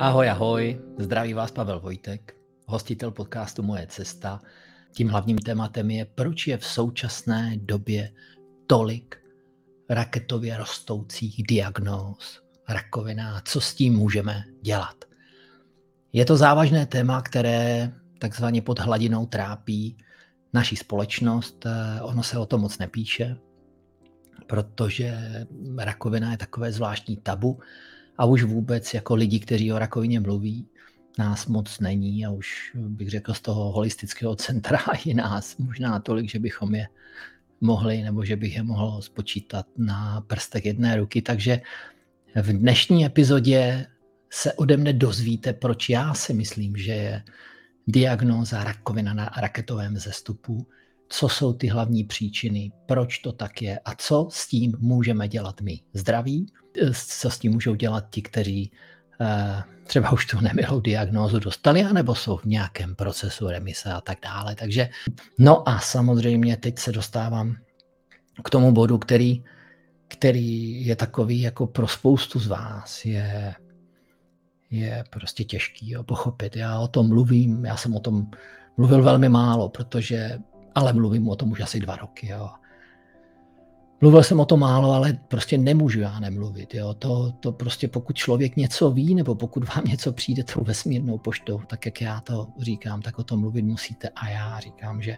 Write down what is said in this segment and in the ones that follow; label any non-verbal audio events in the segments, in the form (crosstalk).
Ahoj, ahoj, zdraví vás Pavel Vojtek, hostitel podcastu Moje cesta. Tím hlavním tématem je, proč je v současné době tolik raketově rostoucích diagnóz rakovina a co s tím můžeme dělat. Je to závažné téma, které takzvaně pod hladinou trápí naší společnost. Ono se o tom moc nepíše, protože rakovina je takové zvláštní tabu a už vůbec jako lidi, kteří o rakovině mluví, nás moc není a už bych řekl z toho holistického centra (laughs) i nás možná tolik, že bychom je mohli nebo že bych je mohl spočítat na prstech jedné ruky. Takže v dnešní epizodě se ode mne dozvíte, proč já si myslím, že je diagnóza rakovina na raketovém zestupu, co jsou ty hlavní příčiny, proč to tak je a co s tím můžeme dělat my. Zdraví, co s tím můžou dělat ti, kteří eh, třeba už tu nemilou diagnózu dostali, anebo jsou v nějakém procesu remise a tak dále. Takže, no a samozřejmě teď se dostávám k tomu bodu, který, který je takový jako pro spoustu z vás je, je prostě těžký jo, pochopit. Já o tom mluvím, já jsem o tom mluvil velmi málo, protože, ale mluvím o tom už asi dva roky. Jo. Mluvil jsem o tom málo, ale prostě nemůžu já nemluvit. Jo. To, to prostě pokud člověk něco ví, nebo pokud vám (laughs) něco přijde tou vesmírnou poštou, tak jak já to říkám, tak o tom mluvit musíte. A já říkám, že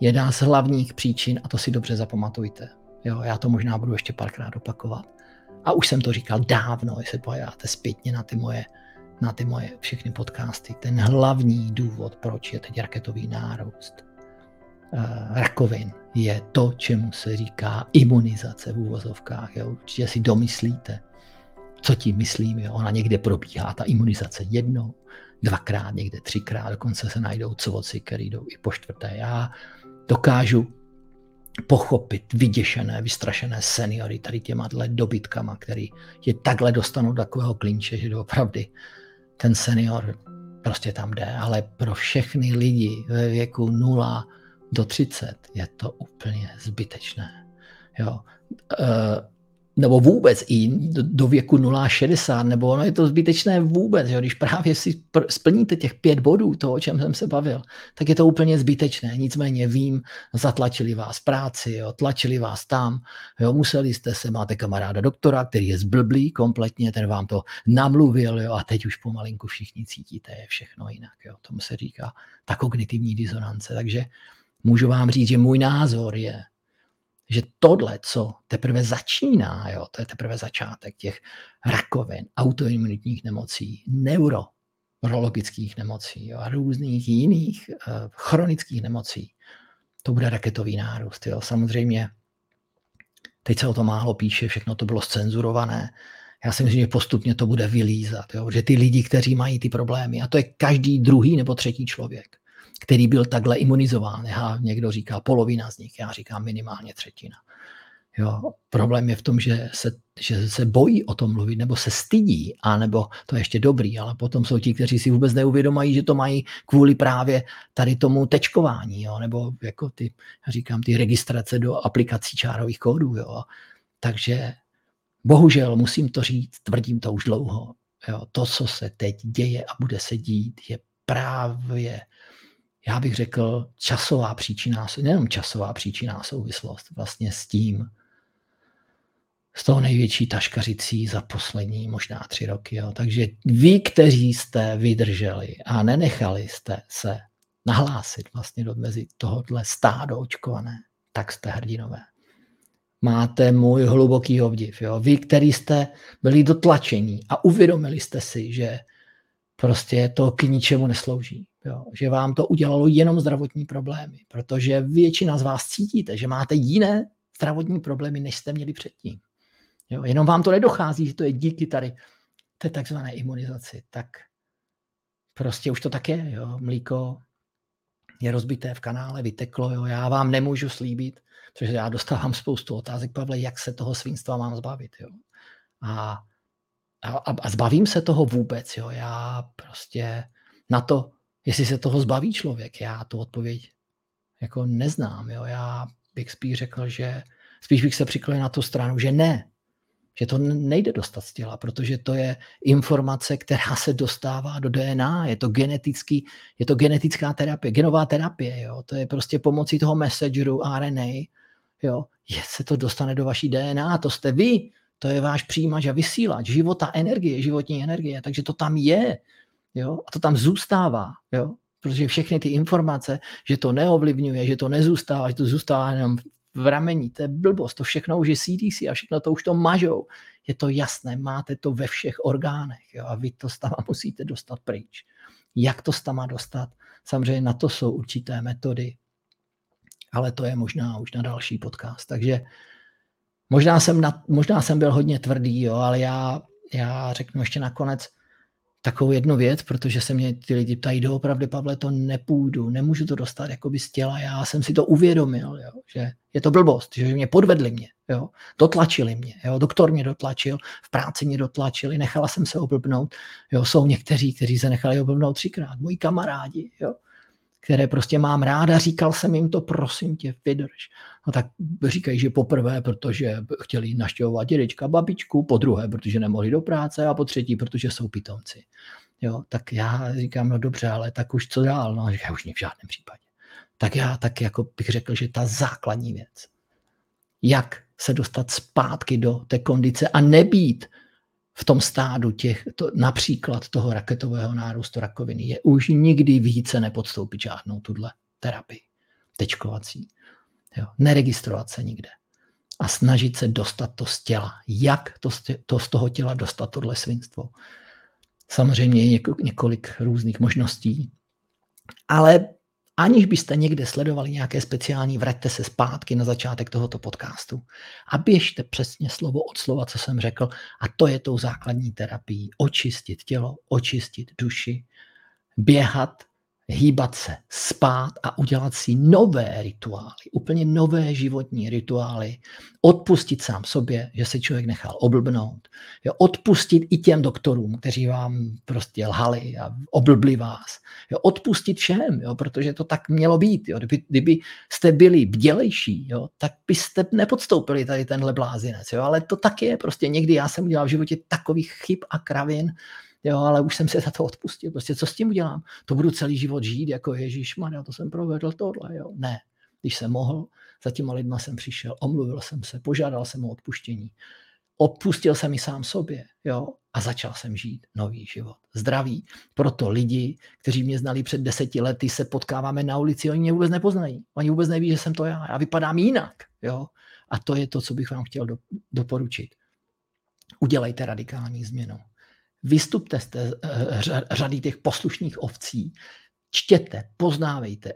jedna z hlavních příčin, a to si dobře zapamatujte, jo, já to možná budu ještě párkrát opakovat, a už jsem to říkal dávno, jestli pojádáte zpětně na ty moje, na ty moje všechny podcasty, ten hlavní důvod, proč je teď raketový nárůst rakovin, je to, čemu se říká imunizace v úvozovkách. Jo. Určitě si domyslíte, co tím myslím. Jo. Ona někde probíhá, ta imunizace jednou, dvakrát, někde třikrát, dokonce se najdou covoci, který jdou i po čtvrté. Já dokážu pochopit vyděšené, vystrašené seniory tady těma dobytkama, který je takhle dostanou do takového klinče, že opravdu ten senior prostě tam jde, ale pro všechny lidi ve věku 0 do 30 je to úplně zbytečné. Jo. E, nebo vůbec i do věku 0,60, nebo ono je to zbytečné vůbec, jo? když právě si splníte těch pět bodů, to, o čem jsem se bavil, tak je to úplně zbytečné. Nicméně vím, zatlačili vás práci, jo? tlačili vás tam, jo? museli jste se, máte kamaráda doktora, který je zblblý kompletně, ten vám to namluvil jo? a teď už pomalinku všichni cítíte, je všechno jinak. Jo? Tomu se říká ta kognitivní disonance. Takže můžu vám říct, že můj názor je, že tohle, co teprve začíná, jo, to je teprve začátek těch rakovin, autoimunitních nemocí, neurologických nemocí jo, a různých jiných uh, chronických nemocí, to bude raketový nárůst. Jo. Samozřejmě, teď se o to málo píše, všechno to bylo scenzurované. Já si myslím, že postupně to bude vylízat. Jo, že ty lidi, kteří mají ty problémy, a to je každý druhý nebo třetí člověk, který byl takhle imunizován. Já, někdo říká polovina z nich, já říkám minimálně třetina. Jo, problém je v tom, že se, že se bojí o tom mluvit, nebo se stydí, anebo to je ještě dobrý, ale potom jsou ti, kteří si vůbec neuvědomají, že to mají kvůli právě tady tomu tečkování, jo, nebo jako ty, já říkám, ty registrace do aplikací čárových kódů. Jo. Takže bohužel musím to říct, tvrdím to už dlouho. Jo. To, co se teď děje a bude se dít, je právě já bych řekl, časová příčina, nejenom časová příčina souvislost vlastně s tím, z toho největší taškařicí za poslední možná tři roky. Jo. Takže vy, kteří jste vydrželi a nenechali jste se nahlásit vlastně do mezi tohohle stádo očkované, tak jste hrdinové. Máte můj hluboký obdiv. Jo. Vy, kteří jste byli dotlačení a uvědomili jste si, že prostě to k ničemu neslouží. Jo, že vám to udělalo jenom zdravotní problémy, protože většina z vás cítíte, že máte jiné zdravotní problémy, než jste měli předtím. Jo, jenom vám to nedochází, že to je díky tady té takzvané imunizaci. Tak prostě už to tak je. Jo. Mlíko je rozbité v kanále, vyteklo. Jo. Já vám nemůžu slíbit, protože já dostávám spoustu otázek, Pavle, jak se toho svinstva mám zbavit. Jo. A, a, a zbavím se toho vůbec. Jo. Já prostě na to jestli se toho zbaví člověk. Já tu odpověď jako neznám. Jo. Já bych spíš řekl, že spíš bych se přiklonil na tu stranu, že ne. že to nejde dostat z těla, protože to je informace, která se dostává do DNA, je to, genetický, je to genetická terapie, genová terapie, jo? to je prostě pomocí toho messengeru RNA, jo? Je, se to dostane do vaší DNA, to jste vy, to je váš přijímač a vysílač, života energie, životní energie, takže to tam je, jo? a to tam zůstává, jo? protože všechny ty informace, že to neovlivňuje, že to nezůstává, že to zůstává jenom v rameni, to je blbost, to všechno už je CDC a všechno to už to mažou. Je to jasné, máte to ve všech orgánech jo, a vy to stama musíte dostat pryč. Jak to stama dostat? Samozřejmě na to jsou určité metody, ale to je možná už na další podcast. Takže možná jsem, na, možná jsem byl hodně tvrdý, jo, ale já, já řeknu ještě nakonec, takovou jednu věc, protože se mě ty lidi ptají, doopravdy, Pavle, to nepůjdu, nemůžu to dostat jakoby z těla. Já jsem si to uvědomil, jo, že je to blbost, že mě podvedli mě, jo, dotlačili mě, jo, doktor mě dotlačil, v práci mě dotlačili, nechala jsem se oblbnout, jo, jsou někteří, kteří se nechali oblbnout třikrát, moji kamarádi, jo, které prostě mám ráda, říkal jsem jim to, prosím tě, vydrž. No tak říkají, že poprvé, protože chtěli naštěvovat dědečka, babičku, po druhé, protože nemohli do práce a po třetí, protože jsou pitomci. Jo, tak já říkám, no dobře, ale tak už co dál? No, říká, už ne v žádném případě. Tak já tak jako bych řekl, že ta základní věc, jak se dostat zpátky do té kondice a nebýt v tom stádu těch, to, například toho raketového nárůstu rakoviny, je už nikdy více nepodstoupit žádnou tuhle terapii tečkovací. Jo, neregistrovat se nikde a snažit se dostat to z těla. Jak to, to z toho těla dostat, tohle svinstvo? Samozřejmě je několik různých možností, ale aniž byste někde sledovali nějaké speciální, vraťte se zpátky na začátek tohoto podcastu a běžte přesně slovo od slova, co jsem řekl. A to je tou základní terapií. Očistit tělo, očistit duši, běhat hýbat se, spát a udělat si nové rituály, úplně nové životní rituály, odpustit sám sobě, že se člověk nechal oblbnout, jo, odpustit i těm doktorům, kteří vám prostě lhali a oblbli vás, jo, odpustit všem, jo, protože to tak mělo být. Jo. Kdyby, kdyby jste byli bdělejší, jo, tak byste nepodstoupili tady tenhle blázinec, jo, ale to tak je, prostě někdy já jsem udělal v životě takových chyb a kravin, jo, ale už jsem se za to odpustil. Prostě co s tím udělám? To budu celý život žít jako Ježíš Maria, to jsem provedl tohle, jo. Ne, když jsem mohl, za těma lidma jsem přišel, omluvil jsem se, požádal jsem o odpuštění, odpustil jsem i sám sobě, jo, a začal jsem žít nový život. Zdravý. Proto lidi, kteří mě znali před deseti lety, se potkáváme na ulici, oni mě vůbec nepoznají. Oni vůbec neví, že jsem to já. Já vypadám jinak, jo. A to je to, co bych vám chtěl do, doporučit. Udělejte radikální změnu vystupte z té eh, řady těch poslušných ovcí, čtěte, poznávejte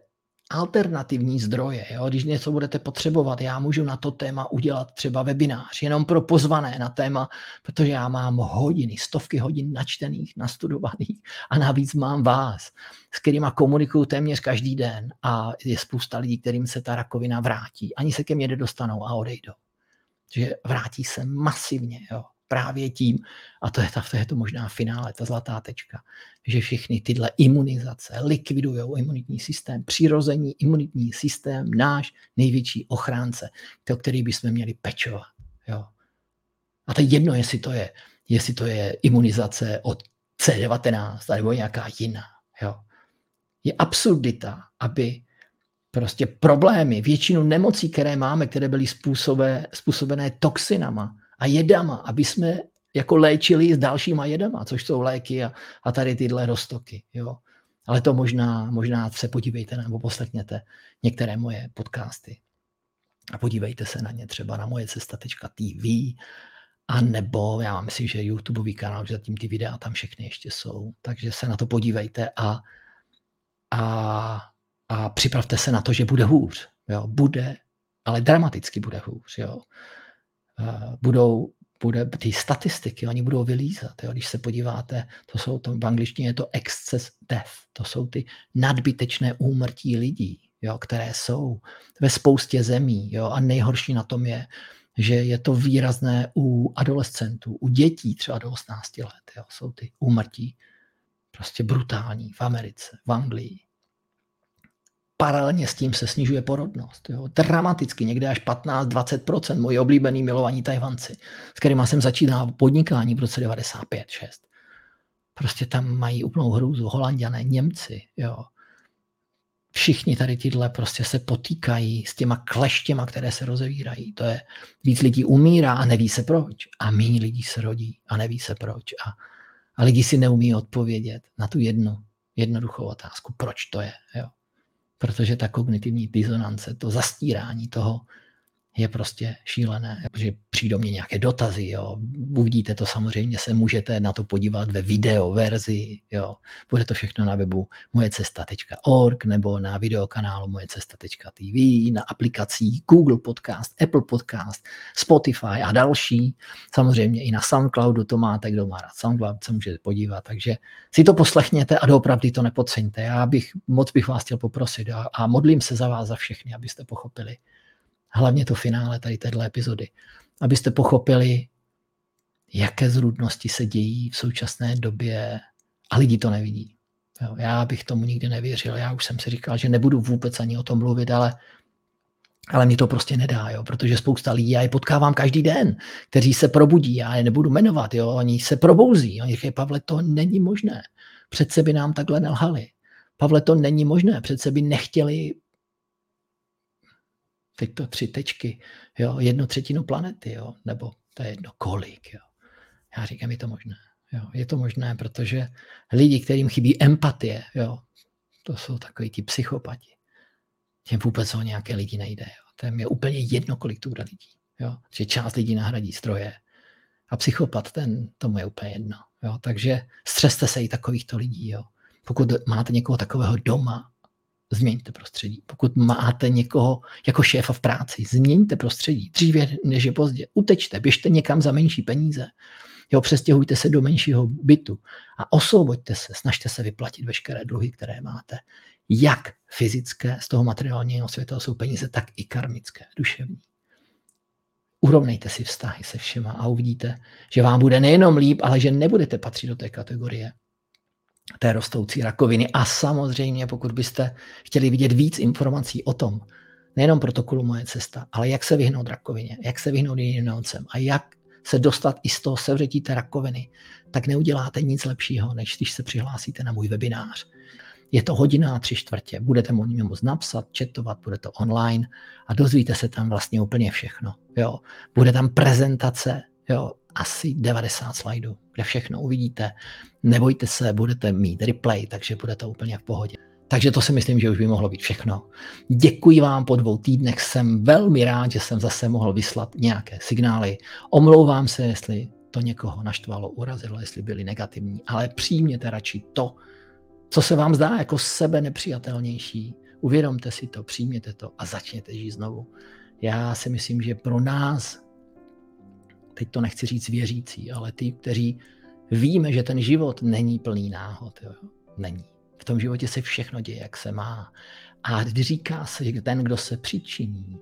alternativní zdroje. Jo? Když něco budete potřebovat, já můžu na to téma udělat třeba webinář, jenom pro pozvané na téma, protože já mám hodiny, stovky hodin načtených, nastudovaných a navíc mám vás, s kterými komunikuju téměř každý den a je spousta lidí, kterým se ta rakovina vrátí. Ani se ke mně nedostanou a odejdou. Takže vrátí se masivně. Jo právě tím, a to je, ta, to je to možná finále, ta zlatá tečka, že všechny tyhle imunizace likvidují imunitní systém, přirození imunitní systém, náš největší ochránce, to, který bychom měli pečovat. Jo. A to je jedno, jestli to je, jestli to je imunizace od C19 nebo nějaká jiná. Jo. Je absurdita, aby prostě problémy, většinu nemocí, které máme, které byly způsobené, způsobené toxinama, a jedama, aby jsme jako léčili s dalšíma jedama, což jsou léky a, a tady tyhle roztoky. Jo. Ale to možná, možná se podívejte nebo poslechněte některé moje podcasty a podívejte se na ně třeba na moje cesta.tv a nebo já myslím, že YouTubeový kanál, že zatím ty videa tam všechny ještě jsou, takže se na to podívejte a, a, a připravte se na to, že bude hůř. Jo. Bude, ale dramaticky bude hůř. Jo. Eh, budou, bude ty statistiky, oni budou vylízat. Jo. Když se podíváte, to jsou to, v angličtině je to excess death, to jsou ty nadbytečné úmrtí lidí, jo, které jsou ve spoustě zemí. Jo. A nejhorší na tom je, že je to výrazné u adolescentů, u dětí třeba do 18 let. Jo. Jsou ty úmrtí prostě brutální v Americe, v Anglii. Paralelně s tím se snižuje porodnost. Jo. Dramaticky, někde až 15-20%, moji oblíbený milovaní Tajvanci, s kterými jsem začínal podnikání v roce 95-6. Prostě tam mají úplnou hrůzu, holanděné, Němci, jo. Všichni tady tyhle prostě se potýkají s těma kleštěma, které se rozevírají. To je, víc lidí umírá a neví se proč. A méně lidí se rodí a neví se proč. A, a lidi si neumí odpovědět na tu jednu jednoduchou otázku, proč to je. Jo. Protože ta kognitivní disonance, to zastírání toho, je prostě šílené, že přijdou mě nějaké dotazy, jo. Uvidíte to samozřejmě, se můžete na to podívat ve video verzi, jo. Bude to všechno na webu mojecesta.org nebo na videokanálu mojecesta.tv, na aplikacích Google Podcast, Apple Podcast, Spotify a další. Samozřejmě i na Soundcloudu to máte, kdo má rád Soundcloud, se můžete podívat, takže si to poslechněte a doopravdy to nepodceňte. Já bych, moc bych vás chtěl poprosit a, a modlím se za vás, za všechny, abyste pochopili, hlavně to finále tady téhle epizody, abyste pochopili, jaké zrůdnosti se dějí v současné době a lidi to nevidí. Jo, já bych tomu nikdy nevěřil, já už jsem si říkal, že nebudu vůbec ani o tom mluvit, ale, ale mi to prostě nedá, jo, protože spousta lidí, já je potkávám každý den, kteří se probudí, já je nebudu jmenovat, jo, oni se probouzí, oni říkají, Pavle, to není možné, přece by nám takhle nelhali. Pavle, to není možné, přece by nechtěli teď to tři tečky, jo, jednu třetinu planety, jo, nebo to je jedno kolik, jo. Já říkám, je to možné. Jo, je to možné, protože lidi, kterým chybí empatie, jo, to jsou takový ti psychopati. Těm vůbec o nějaké lidi nejde. Jo. Těm je úplně jedno, kolik tu lidí. Jo. Že část lidí nahradí stroje. A psychopat, ten, tomu je úplně jedno. Jo. Takže střeste se i takovýchto lidí. Jo. Pokud máte někoho takového doma, změňte prostředí. Pokud máte někoho jako šéfa v práci, změňte prostředí. Dříve než je pozdě. Utečte, běžte někam za menší peníze. Jo, přestěhujte se do menšího bytu a osvoboďte se, snažte se vyplatit veškeré dluhy, které máte. Jak fyzické z toho materiálního světa jsou peníze, tak i karmické, duševní. Urovnejte si vztahy se všema a uvidíte, že vám bude nejenom líp, ale že nebudete patřit do té kategorie té rostoucí rakoviny. A samozřejmě, pokud byste chtěli vidět víc informací o tom, nejenom protokolu Moje cesta, ale jak se vyhnout rakovině, jak se vyhnout jiným nemocem a jak se dostat i z toho sevřetí té rakoviny, tak neuděláte nic lepšího, než když se přihlásíte na můj webinář. Je to hodina a tři čtvrtě. Budete mu moct napsat, četovat, bude to online a dozvíte se tam vlastně úplně všechno. Jo. Bude tam prezentace jo, asi 90 slajdů, kde všechno uvidíte. Nebojte se, budete mít replay, takže bude to úplně v pohodě. Takže to si myslím, že už by mohlo být všechno. Děkuji vám po dvou týdnech, jsem velmi rád, že jsem zase mohl vyslat nějaké signály. Omlouvám se, jestli to někoho naštvalo, urazilo, jestli byli negativní, ale přijměte radši to, co se vám zdá jako sebe nepřijatelnější. Uvědomte si to, přijměte to a začněte žít znovu. Já si myslím, že pro nás teď to nechci říct věřící, ale ty, kteří víme, že ten život není plný náhod. Jo? Není. V tom životě se všechno děje, jak se má. A když říká se, že ten, kdo se přičiní,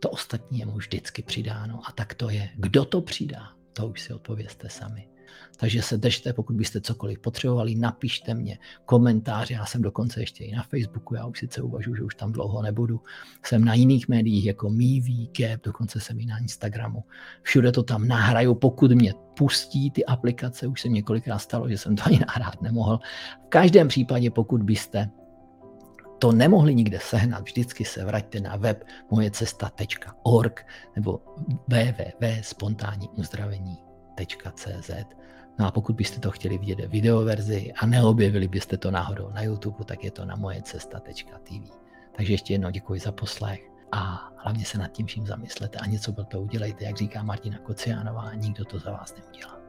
to ostatní je mu vždycky přidáno. A tak to je. Kdo to přidá, to už si odpověste sami. Takže se držte, pokud byste cokoliv potřebovali, napište mě komentáře. Já jsem dokonce ještě i na Facebooku, já už sice uvažuji, že už tam dlouho nebudu. Jsem na jiných médiích jako Mivi, Gap, dokonce jsem i na Instagramu. Všude to tam nahraju, pokud mě pustí ty aplikace, už se několikrát stalo, že jsem to ani nahrát nemohl. V každém případě, pokud byste to nemohli nikde sehnat, vždycky se vraťte na web mojecesta.org nebo www.spontániuzdravení.cz No a pokud byste to chtěli vidět v videoverzi a neobjevili byste to náhodou na YouTube, tak je to na moje cesta.tv. Takže ještě jednou děkuji za poslech a hlavně se nad tím vším zamyslete a něco pro to udělejte, jak říká Martina Kociánová, nikdo to za vás neudělá.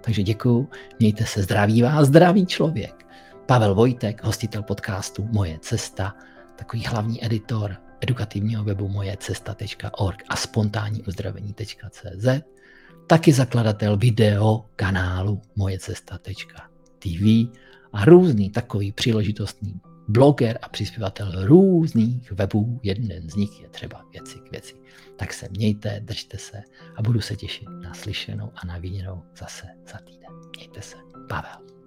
Takže děkuji, mějte se zdraví vás, zdravý člověk. Pavel Vojtek, hostitel podcastu Moje cesta, takový hlavní editor edukativního webu mojecesta.org a spontánníuzdravení.cz taky zakladatel video kanálu mojecesta.tv a různý takový příležitostný bloger a přispěvatel různých webů. Jeden z nich je třeba věci k věci. Tak se mějte, držte se a budu se těšit na slyšenou a na viděnou zase za týden. Mějte se. Pavel.